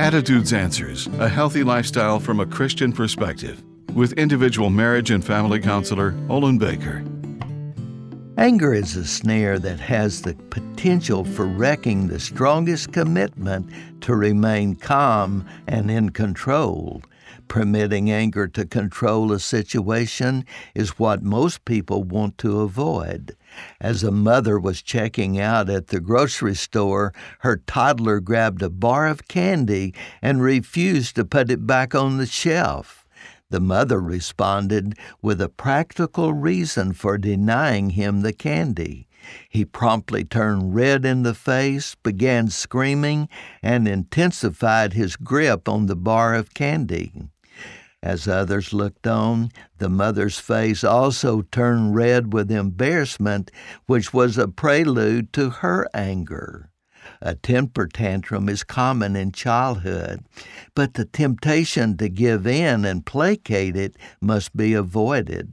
Attitudes Answers A Healthy Lifestyle from a Christian Perspective with individual marriage and family counselor Olin Baker. Anger is a snare that has the potential for wrecking the strongest commitment to remain calm and in control. Permitting anger to control a situation is what most people want to avoid. As a mother was checking out at the grocery store, her toddler grabbed a bar of candy and refused to put it back on the shelf. The mother responded with a practical reason for denying him the candy. He promptly turned red in the face, began screaming, and intensified his grip on the bar of candy. As others looked on, the mother's face also turned red with embarrassment, which was a prelude to her anger. A temper tantrum is common in childhood, but the temptation to give in and placate it must be avoided.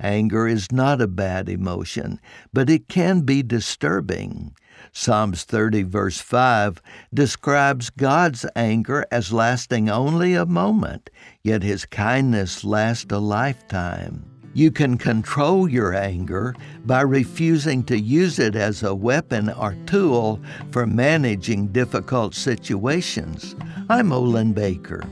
Anger is not a bad emotion, but it can be disturbing. Psalms 30, verse 5, describes God's anger as lasting only a moment, yet his kindness lasts a lifetime. You can control your anger by refusing to use it as a weapon or tool for managing difficult situations. I'm Olin Baker.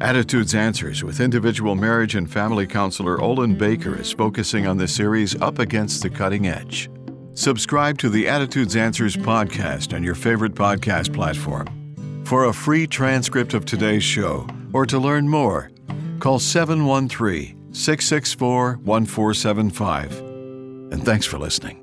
Attitudes Answers with individual marriage and family counselor Olin Baker is focusing on the series Up Against the Cutting Edge. Subscribe to the Attitudes Answers podcast on your favorite podcast platform. For a free transcript of today's show or to learn more, call 713 664 1475. And thanks for listening.